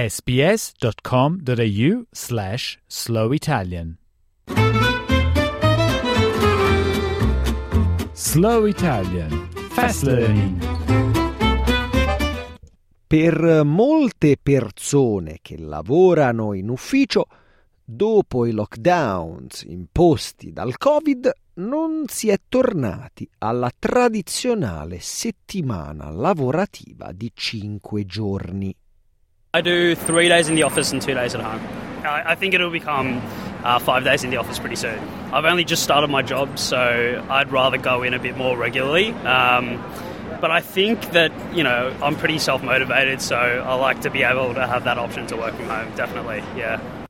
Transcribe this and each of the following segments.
sbs.com.au slash slow Italian. Slow Italian Fast Learning Per molte persone che lavorano in ufficio, dopo i lockdowns imposti dal Covid, non si è tornati alla tradizionale settimana lavorativa di cinque giorni. I do three days in the office and two days at home. I, I think it'll become uh, five days in the office pretty soon. I've only just started my job, so I'd rather go in a bit more regularly. Um, but I think that, you know, I'm pretty self motivated, so I like to be able to have that option to work from home, definitely, yeah.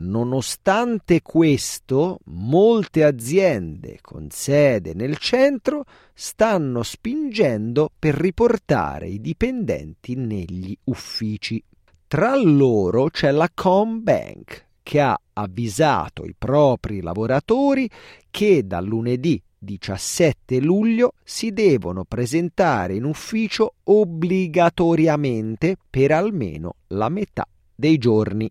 Nonostante questo, molte aziende con sede nel centro stanno spingendo per riportare i dipendenti negli uffici. Tra loro c'è la Combank che ha avvisato i propri lavoratori che dal lunedì 17 luglio si devono presentare in ufficio obbligatoriamente per almeno la metà dei giorni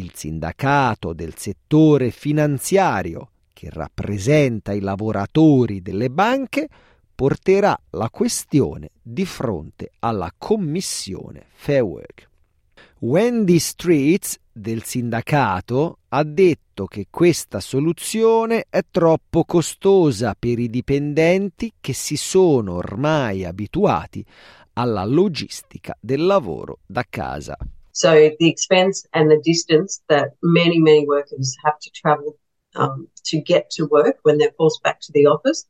il sindacato del settore finanziario che rappresenta i lavoratori delle banche porterà la questione di fronte alla commissione Fair Work. Wendy Streets del sindacato ha detto che questa soluzione è troppo costosa per i dipendenti che si sono ormai abituati alla logistica del lavoro da casa. So the expense and the distance that many, many workers have to travel um, to get to work when they're forced back to the office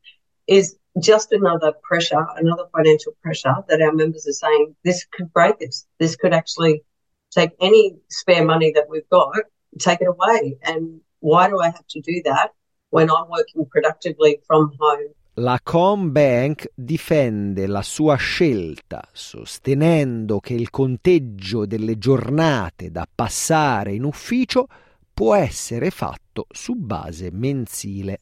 is just another pressure, another financial pressure that our members are saying this could break us. This could actually take any spare money that we've got, take it away. And why do I have to do that when I'm working productively from home la Combank difende la sua scelta sostenendo che il conteggio delle giornate da passare in ufficio può essere fatto su base mensile.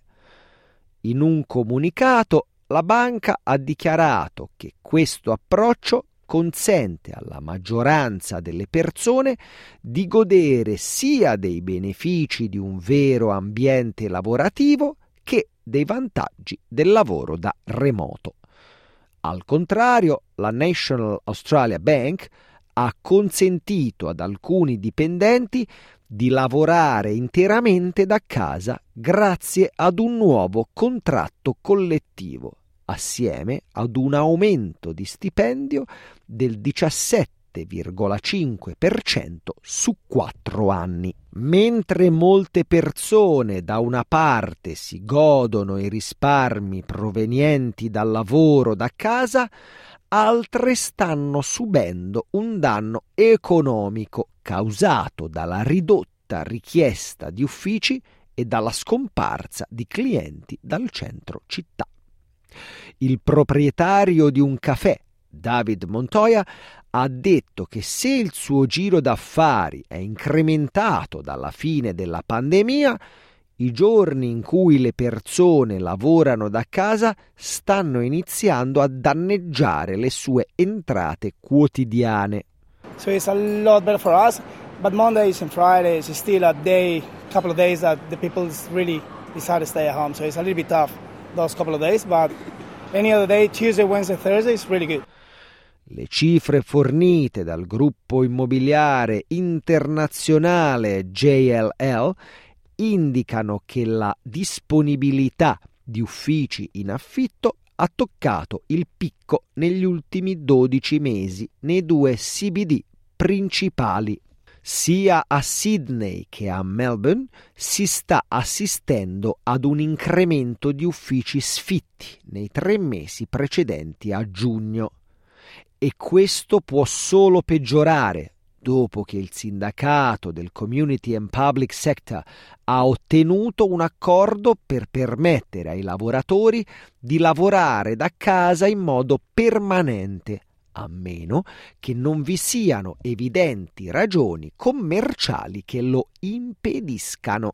In un comunicato la banca ha dichiarato che questo approccio consente alla maggioranza delle persone di godere sia dei benefici di un vero ambiente lavorativo che dei vantaggi del lavoro da remoto. Al contrario, la National Australia Bank ha consentito ad alcuni dipendenti di lavorare interamente da casa grazie ad un nuovo contratto collettivo, assieme ad un aumento di stipendio del 17 7,5% su quattro anni. Mentre molte persone da una parte si godono i risparmi provenienti dal lavoro da casa, altre stanno subendo un danno economico causato dalla ridotta richiesta di uffici e dalla scomparsa di clienti dal centro città. Il proprietario di un caffè David Montoya ha detto che se il suo giro d'affari è incrementato dalla fine della pandemia, i giorni in cui le persone lavorano da casa stanno iniziando a danneggiare le sue entrate quotidiane. So it's a lot better for us, but Mondays and Fridays is still a day, couple of days that the people really decide to stay at home. So it's a little bit tough those couple of days, but any other day, Tuesday, Wednesday, Thursday is really good. Le cifre fornite dal gruppo immobiliare internazionale JLL indicano che la disponibilità di uffici in affitto ha toccato il picco negli ultimi 12 mesi nei due CBD principali. Sia a Sydney che a Melbourne si sta assistendo ad un incremento di uffici sfitti nei tre mesi precedenti a giugno e questo può solo peggiorare dopo che il sindacato del Community and Public Sector ha ottenuto un accordo per permettere ai lavoratori di lavorare da casa in modo permanente, a meno che non vi siano evidenti ragioni commerciali che lo impediscano.